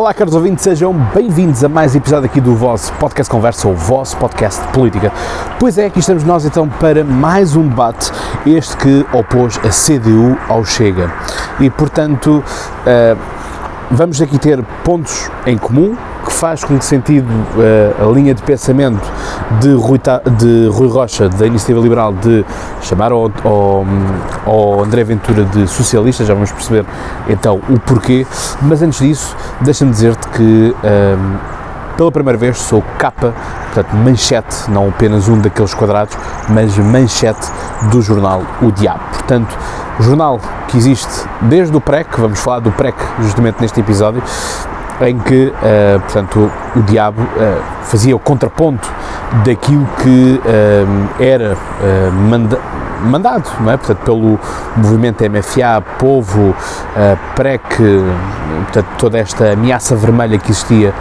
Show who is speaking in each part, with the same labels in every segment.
Speaker 1: Olá, caros ouvintes, sejam bem-vindos a mais um episódio aqui do vosso podcast Conversa, ou vosso podcast política. Pois é, aqui estamos nós então para mais um debate, este que opôs a CDU ao Chega. E portanto, uh, vamos aqui ter pontos em comum, que faz com que sentido uh, a linha de pensamento de Rui, de Rui Rocha, da Iniciativa Liberal, de chamar ao, ao, ao, André Ventura de socialista, já vamos perceber então o porquê, mas antes disso, deixa-me dizer-te que um, ehm, pela primeira vez sou capa, portanto manchete, não apenas um daqueles quadrados, mas manchete do jornal O Diabo. Portanto, jornal que existe desde o PREC, vamos falar do PREC justamente neste episódio, em que, uh, portanto, o, o diabo uh, fazia o contraponto daquilo que uh, era manda, mandado, não é? Portanto, pelo movimento MFA, Povo, PREC, portanto, toda esta ameaça vermelha que existia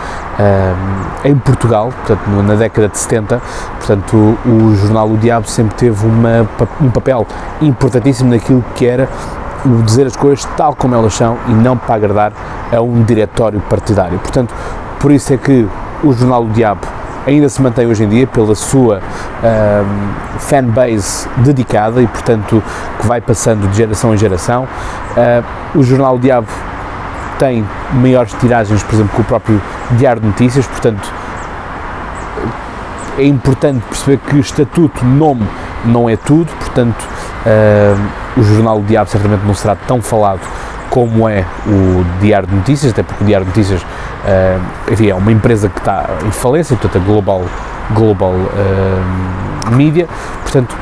Speaker 1: em Portugal, portanto, na década de 70, portanto, o, o jornal O Diabo sempre teve uma, um papel importantíssimo naquilo que era o dizer as coisas tal como elas são e não para agradar a um diretório partidário. Portanto, por isso é que o Jornal do Diabo ainda se mantém hoje em dia pela sua um, fanbase dedicada e, portanto, que vai passando de geração em geração. Uh, o Jornal do Diabo tem maiores tiragens, por exemplo, que o próprio Diário de Notícias, portanto, é importante perceber que estatuto, nome, não é tudo, portanto, uh, o Jornal do Diabo certamente não será tão falado como é o Diário de Notícias, até porque o Diário de Notícias uh, enfim, é uma empresa que está em falência, portanto a Global, Global uh, Media, portanto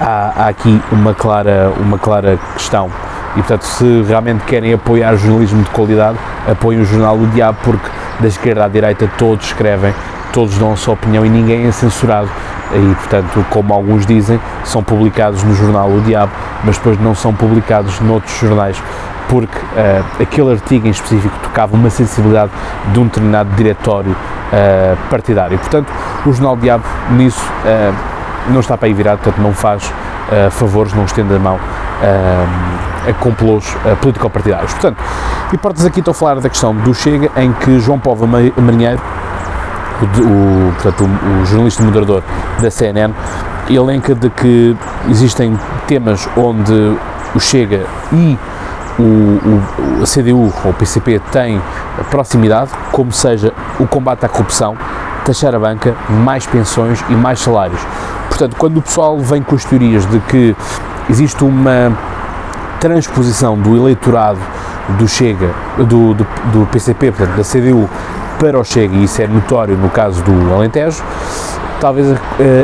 Speaker 1: há, há, aqui uma clara, uma clara questão. E portanto se realmente querem apoiar jornalismo de qualidade, apoiem o Jornal do Diabo porque da esquerda à direita todos escrevem, todos dão a sua opinião e ninguém é censurado e, portanto, como alguns dizem, são publicados no jornal O Diabo, mas depois não são publicados noutros jornais porque uh, aquele artigo em específico tocava uma sensibilidade de um determinado diretório uh, partidário. Portanto, o Jornal Diabo nisso uh, não está para aí virado, portanto não faz favores, não estende a mão a complôs político-partidários. Portanto, e portas aqui estou a falar da questão do Chega, em que João Paulo Marinheiro o, portanto, o, o jornalista moderador da CNN, elenca de que existem temas onde o Chega e o, o, a CDU ou o PCP têm proximidade, como seja o combate à corrupção, taxar a banca, mais pensões e mais salários. Portanto, quando o pessoal vem com as teorias de que existe uma transposição do eleitorado do Chega, do, do, do PCP, portanto, da CDU, para o Chega, e isso é notório no caso do Alentejo, talvez uh,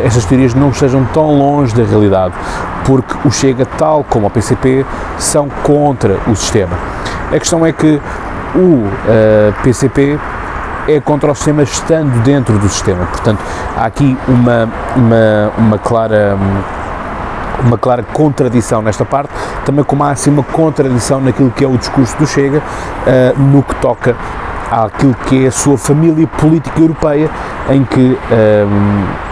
Speaker 1: estas teorias não estejam tão longe da realidade, porque o Chega, tal como o PCP, são contra o sistema. A questão é que o uh, eh, PCP é contra o sistema estando dentro do sistema. Portanto, há aqui uma, uma, uma clara uma clara contradição nesta parte, também como há assim uma contradição naquilo que é o discurso do Chega uh, no que toca àquilo que é a sua família política europeia, em que um,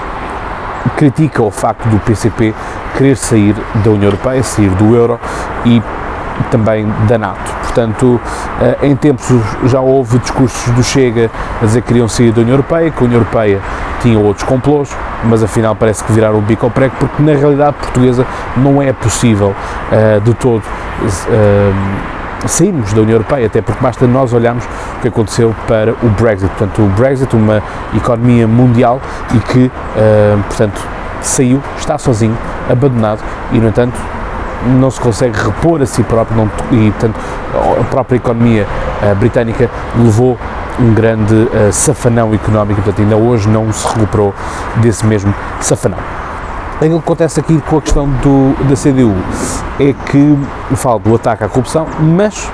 Speaker 1: critica o facto do PCP querer sair da União Europeia, sair do euro e também da NATO. Portanto, eh, em tempos já houve discursos do Chega a dizer que queriam sair da União Europeia, que a União Europeia tinha outros complôs, mas afinal parece que viraram o bico ao prego, porque na realidade portuguesa não é possível uh, de todo uh, sairmos da União Europeia, até porque basta nós olharmos o que aconteceu para o Brexit. Portanto, o Brexit, uma economia mundial e que, uh, portanto, saiu, está sozinho, abandonado e, no entanto, não se consegue repor a si próprio não, e, portanto, a própria economia uh, britânica levou um grande uh, safanão económico, portanto, ainda hoje não se recuperou desse mesmo safanão. Aquilo que acontece aqui com a questão do, da CDU é que falo do ataque à corrupção, mas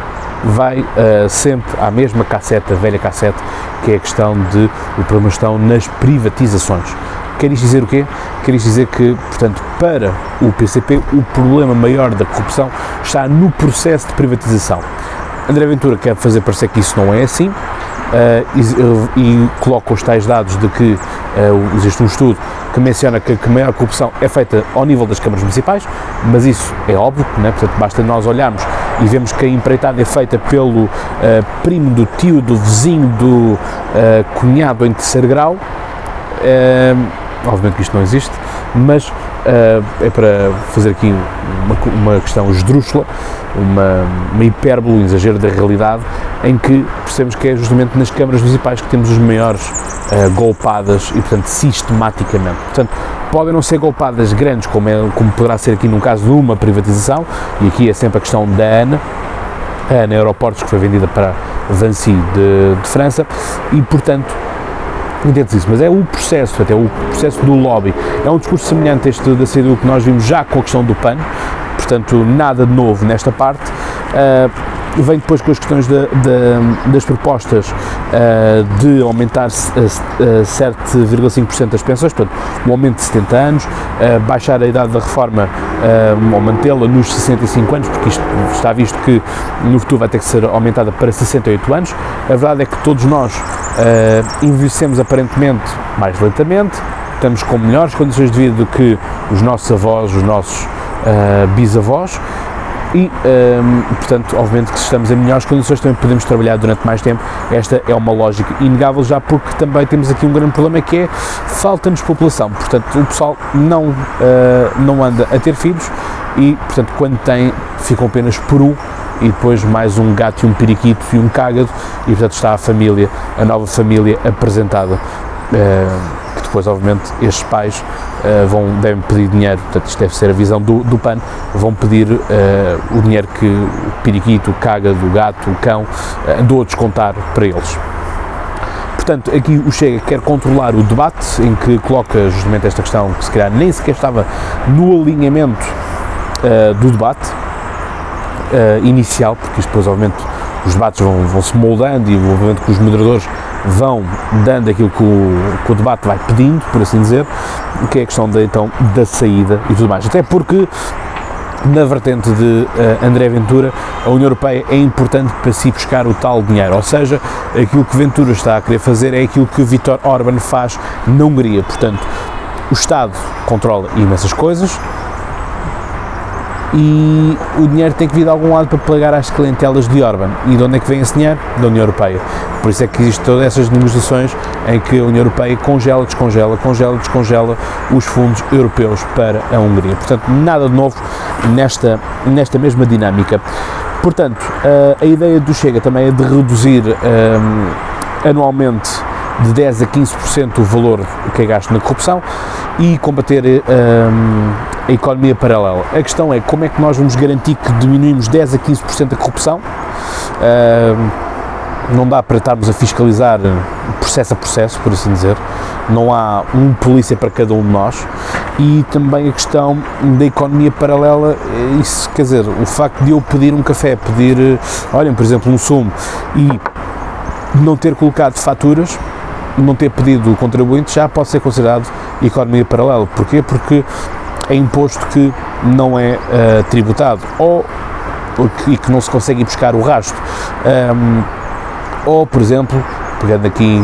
Speaker 1: vai uh, sempre à mesma cassete, a velha cassete, que é a questão de o problema estão nas privatizações. Quer isto dizer o quê? Quer isto dizer que, portanto, para o PCP, o problema maior da corrupção está no processo de privatização. André Ventura quer fazer parecer que isso não é assim, uh, e, e, coloca os tais dados de que uh, existe um estudo que menciona que, que a maior corrupção é feita ao nível das câmaras municipais, mas isso é óbvio, né? portanto basta nós olharmos e vemos que a empreitada é feita pelo uh, primo do tio, do vizinho, do uh, cunhado em terceiro grau, obviamente que isto não existe, mas é para fazer aqui uma, uma questão esdrúxula, uma, uma hipérbole, um exagero da realidade, em que percebemos que é justamente nas câmaras municipais que temos os maiores uh, golpadas e, portanto, sistematicamente. Portanto, podem não ser golpadas grandes, como, é, como poderá ser aqui num caso de uma privatização, e aqui é sempre a questão da ANA, a ANA Aeroportos, que foi vendida para Vinci de, de França, e, portanto, dentro disso, mas é o processo, até o processo do lobby. É um discurso semelhante a este da CDU que nós vimos já com a questão do PAN, portanto, nada de novo nesta parte. Uh, vem depois com as questões de, de, das propostas uh, de aumentar uh, 7,5% das pensões, portanto, um aumento de 70 anos, uh, baixar a idade da reforma ou mantê-la nos 65 anos, porque isto está visto que no futuro vai ter que ser aumentada para 68 anos. A verdade é que todos nós envelhecemos aparentemente mais lentamente, estamos com melhores condições de vida do que os nossos avós, os nossos bisavós e, um, portanto, obviamente que se estamos em melhores condições também podemos trabalhar durante mais tempo. Esta é uma lógica inegável já porque também temos aqui um grande problema que é falta-nos população. Portanto, o pessoal não, uh, não anda a ter filhos e, portanto, quando tem, ficam apenas por um e depois mais um gato e um periquito e um cágado e, portanto, está a família, a nova família apresentada. Uh, que depois, obviamente, estes pais uh, vão, devem pedir dinheiro, portanto, isto deve ser a visão do, do PAN, vão pedir uh, o dinheiro que o periquito, o cágado, o gato, o cão uh, andou a descontar para eles. Portanto, aqui o Chega quer controlar o debate, em que coloca justamente esta questão que se calhar nem sequer estava no alinhamento uh, do debate inicial, porque isto depois, obviamente, os debates vão, vão se moldando e, obviamente, que os moderadores vão dando aquilo que o, que o, debate vai pedindo, por assim dizer, que é a questão de, então, da saída e tudo mais. Até porque na vertente de uh, André Ventura, a União Europeia é importante para se buscar o tal dinheiro, ou seja, aquilo que Ventura está a querer fazer é aquilo que Viktor Orban faz na Hungria, portanto, o Estado controla imensas coisas, e o dinheiro tem que vir de algum lado para pagar às clientelas de Orban. E de onde é que vem esse dinheiro? Da União Europeia. Por isso é que existem todas essas negociações em que a União Europeia congela, descongela, congela, descongela os fundos europeus para a Hungria. Portanto, nada de novo nesta, nesta mesma dinâmica. Portanto, a ideia do Chega também é de reduzir um, anualmente de 10 a 15% o valor que é gasto na corrupção e combater um, a economia paralela. A questão é como é que nós vamos garantir que diminuímos 10 a 15% a corrupção. Um, não dá para estarmos a fiscalizar processo a processo, por assim dizer. Não há um polícia para cada um de nós. E também a questão da economia paralela, isso quer dizer, o facto de eu pedir um café, pedir, olhem, por exemplo, um sumo e não ter colocado faturas, não ter pedido o contribuinte já pode ser considerado economia paralela. Porquê? Porque é imposto que não é uh, tributado ou e que não se consegue ir buscar o rastro. Um, ou, por exemplo, pegando aqui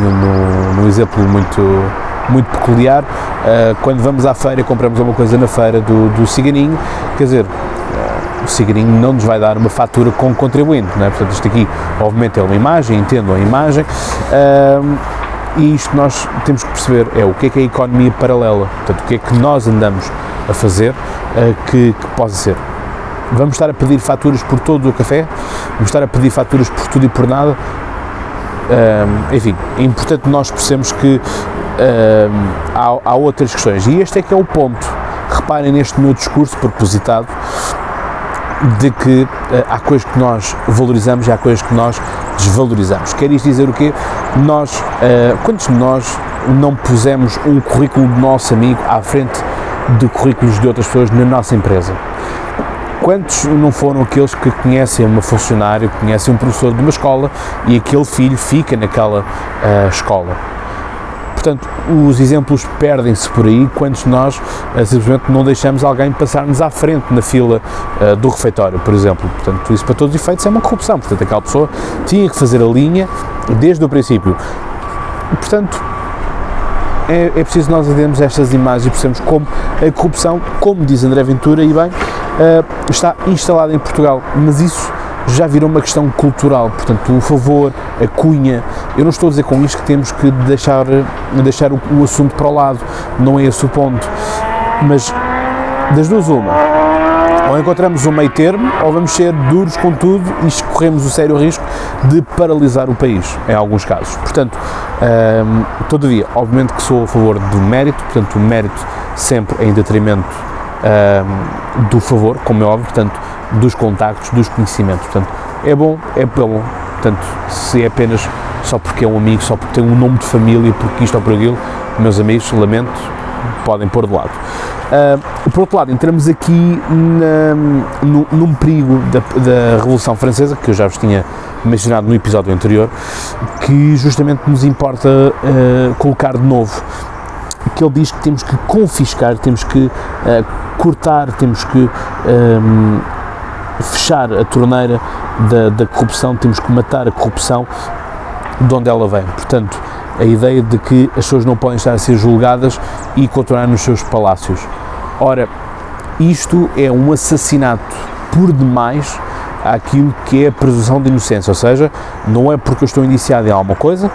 Speaker 1: no exemplo muito, muito peculiar, uh, quando vamos à feira compramos alguma coisa na feira do, do ciganinho, quer dizer, uh, o ciganinho não nos vai dar uma fatura com contribuinte, não é? portanto isto aqui obviamente é uma imagem, entendam a imagem, e isto nós temos que perceber é o que é que é a economia paralela, portanto, o que é que nós andamos a fazer uh, que, que possa ser. Vamos estar a pedir faturas por todo o café? Vamos estar a pedir faturas por tudo e por nada? Uh, enfim, é importante nós percebemos que uh, há, há outras questões e este é que é o ponto. Reparem neste meu discurso propositado de que uh, há coisas que nós valorizamos e há coisas que nós desvalorizamos. Quer isto dizer o quê? Nós, uh, quantos de nós não pusemos um currículo do nosso amigo à frente de currículos de outras pessoas na nossa empresa? Quantos não foram aqueles que conhecem uma funcionária, conhecem um professor de uma escola e aquele filho fica naquela uh, escola? Portanto, os exemplos perdem-se por aí quando nós uh, simplesmente não deixamos alguém passar-nos à frente na fila uh, do refeitório, por exemplo. Portanto, isso para todos os efeitos é uma corrupção. Portanto, aquela pessoa tinha que fazer a linha desde o princípio. Portanto, é, é preciso nós entendermos estas imagens e percebemos como a corrupção, como diz André Ventura, e bem, uh, está instalada em Portugal. Mas isso já virou uma questão cultural, portanto, o favor, a cunha, eu não estou a dizer com isto que temos que deixar, deixar o, o assunto para o lado, não é esse o ponto, mas das duas uma, ou encontramos um meio termo, ou vamos ser duros com tudo e corremos o sério risco de paralisar o país, em alguns casos. Portanto, hum, todavia, obviamente que sou a favor do mérito, portanto, o mérito sempre em detrimento hum, do favor, como é óbvio, portanto, dos contactos, dos conhecimentos. Portanto, é bom, é bom. Portanto, se é apenas só porque é um amigo, só porque tem um nome de família, porque isto ou por aquilo, meus amigos, lamento, podem pôr de lado. Uh, por outro lado, entramos aqui na, no, num perigo da, da, Revolução Francesa, que eu já vos tinha mencionado no episódio anterior, que justamente nos importa uh, colocar de novo. Que ele diz que temos que confiscar, temos que uh, cortar, temos que um, fechar a torneira da, da corrupção, temos que matar a corrupção de onde ela vem. Portanto, a ideia de que as pessoas não podem estar a ser julgadas e continuar nos seus palácios. Ora, isto é um assassinato por demais àquilo que é a presunção de inocência, ou seja, não é porque eu estou indiciado em alguma coisa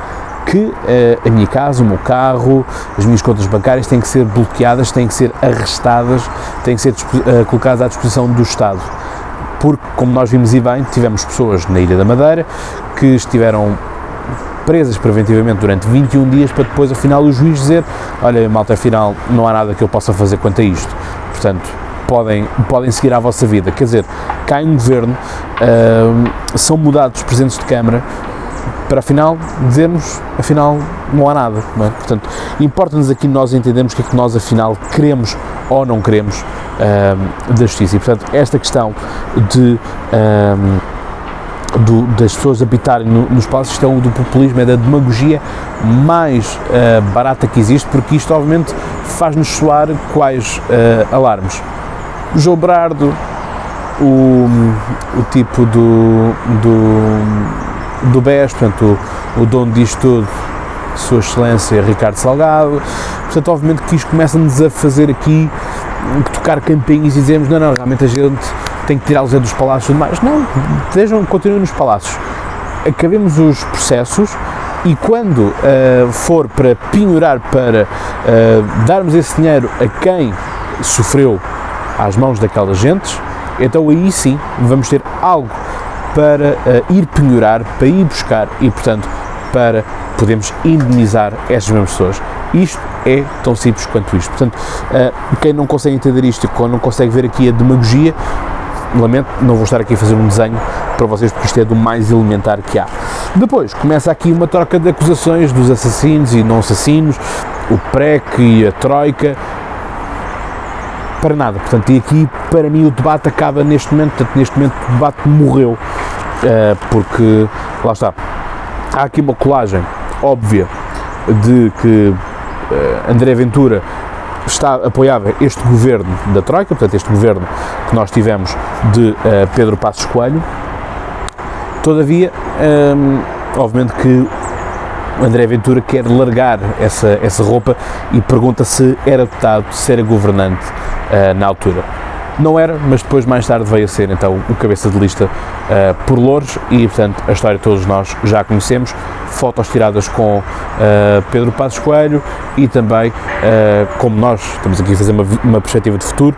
Speaker 1: que eh, a minha casa, o meu carro, as minhas contas bancárias têm que ser bloqueadas, têm que ser arrestadas, têm que ser uh, colocadas à disposição do Estado. Porque, como nós vimos e bem, tivemos pessoas na Ilha da Madeira que estiveram presas preventivamente durante 21 dias para depois, afinal, o juiz dizer: Olha, malta, afinal, não há nada que eu possa fazer quanto a isto. Portanto, podem, podem seguir a vossa vida. Quer dizer, cá em governo uh, são mudados os presidentes de Câmara para afinal dizermos, afinal, não há nada. Não é? Portanto, importa-nos aqui nós entendermos o que é que nós afinal queremos ou não queremos da justiça. E, portanto, esta questão de. Do, das pessoas habitarem no, nos espaços, isto é o do populismo, é da demagogia mais uh, barata que existe, porque isto obviamente faz-nos soar quais uh, alarmes. João Brardo, o, o tipo do, do, do BES, portanto, o, o dono disto tudo, Sua Excelência Ricardo Salgado, portanto, obviamente que isto começa-nos a fazer aqui tocar campainhas e dizemos, não, não, realmente a gente tem que tirá-los dos palácios e tudo mais. Não, vejam, continuem nos palácios. Acabemos os processos e quando uh, for para penhorar, para uh, darmos esse dinheiro a quem sofreu às mãos daquelas gentes, então aí sim vamos ter algo para uh, ir penhorar, para ir buscar e, portanto, para podermos indenizar essas mesmas pessoas. Isto é tão simples quanto isto. Portanto, quem não consegue entender isto, quando não consegue ver aqui a demagogia, lamento, não vou estar aqui a fazer um desenho para vocês porque isto é do mais elementar que há. Depois começa aqui uma troca de acusações dos assassinos e não assassinos, o PREC e a Troika, para nada. Portanto, e aqui para mim o debate acaba neste momento, portanto, neste momento o debate morreu, uh, porque lá está, há aqui uma colagem óbvia de que uh, André Ventura está, apoiava este governo da Troika, portanto, este governo que nós tivemos de uh, Pedro Passos Coelho. Todavia, um, obviamente que André Ventura quer largar essa, essa roupa e pergunta se era dotado, se era governante uh, na altura. Não era, mas depois, mais tarde, veio a ser então o cabeça de lista uh, por Louros e, portanto, a história todos nós já conhecemos. Fotos tiradas com uh, Pedro Passos Coelho e também, como nós estamos aqui a fazer uma, uma perspectiva de futuro,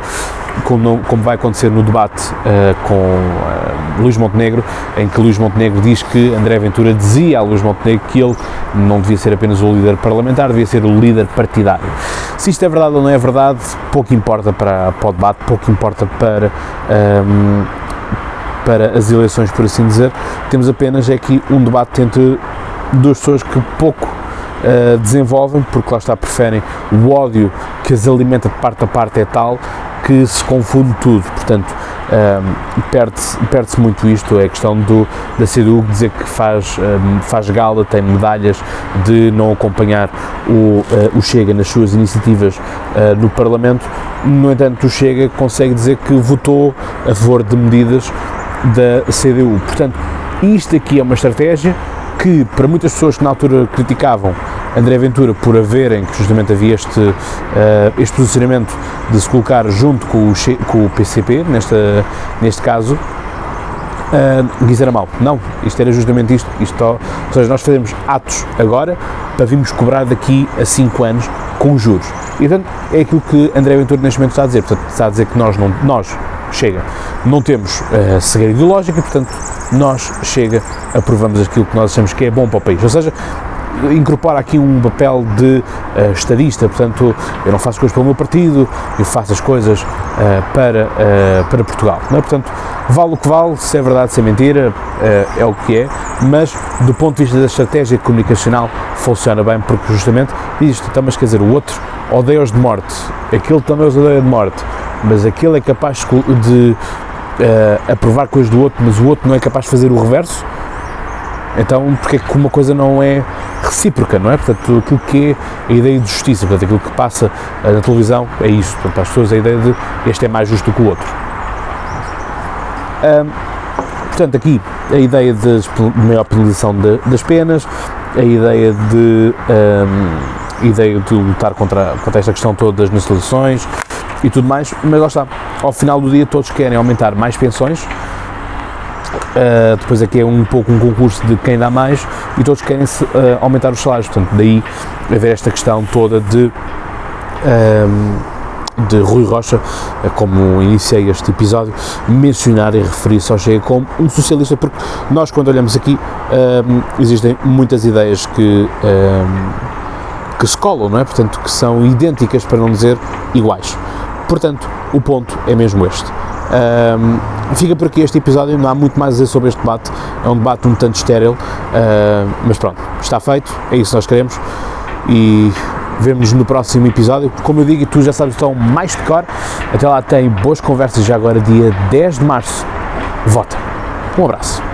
Speaker 1: como, como vai acontecer no debate com Luís Montenegro, em que Luís Montenegro diz que André Ventura dizia a Luís Montenegro que ele não devia ser apenas o líder parlamentar, devia ser o líder partidário. Se isto é verdade ou não é verdade, pouco importa para, para o debate, pouco importa para. Um, para as eleições, por assim dizer, temos apenas aqui um debate entre duas pessoas que pouco uh, desenvolvem, porque lá está, preferem o ódio que as alimenta de parte a parte é tal que se confunde tudo, portanto, um, perde-se perde muito isto, é a questão do, da CDU dizer que faz, um, faz gala, tem medalhas de não acompanhar o, uh, o Chega nas suas iniciativas uh, no Parlamento, no entanto o Chega consegue dizer que votou a favor de medidas da CDU, portanto, isto aqui é uma estratégia que para muitas pessoas que na altura criticavam André Ventura por haverem, que justamente havia este, uh, este posicionamento de se colocar junto com o, com o PCP, nesta, neste caso, uh, isso era mau. Não, isto era justamente isto. isto. Ou seja, nós fazemos atos agora para virmos cobrar daqui a 5 anos com juros. E portanto é aquilo que André Ventura neste momento está a dizer. Portanto, está a dizer que nós, não, nós chega, não temos uh, cegueira ideológica, portanto, nós chega, aprovamos aquilo que nós achamos que é bom para o país. Ou seja, incorpora aqui um papel de uh, estadista, portanto, eu não faço coisas pelo meu partido, eu faço as coisas uh, para, uh, para Portugal. Não é? Portanto, vale o que vale, se é verdade, se é mentira, é o que é, mas do ponto de vista da estratégia comunicacional funciona bem, porque justamente isto, então, mas quer dizer, o outro odeia-os de morte, aquele também os odeia de morte, mas aquele é capaz de aprovar coisas do outro, mas o outro não é capaz de fazer o reverso, então, porque é que uma coisa não é recíproca, não é? Portanto, aquilo que é a ideia de justiça, portanto, aquilo que passa eh, na televisão é isso, portanto, as pessoas a ideia de este é mais justo que o outro. Um, portanto, aqui a ideia de maior penalização de, das penas, a ideia de um, ideia de lutar contra, contra esta questão toda das nacionalizações e tudo mais, mas lá está, ao final do dia todos querem aumentar mais pensões, Uh, depois aqui é um pouco um concurso de quem dá mais e todos querem uh, aumentar os salários, portanto daí haver esta questão toda de uh, de Rui Rocha, como iniciei este episódio, mencionar e referir-se ao Chega como um socialista, porque nós quando olhamos aqui existem muitas ideias que que se colam, não é? Portanto, que são idênticas para não dizer iguais. Portanto, o ponto é mesmo este. Um, fica por aqui este episódio, não há muito mais a dizer sobre este debate, é um debate um tanto estéril, uh, mas pronto, está feito, é isso que nós queremos e vemos-nos no próximo episódio. Como eu digo, tu já sabes, estão mais de cor. Até lá tem boas conversas, já agora, dia 10 de março. Vota. Um abraço.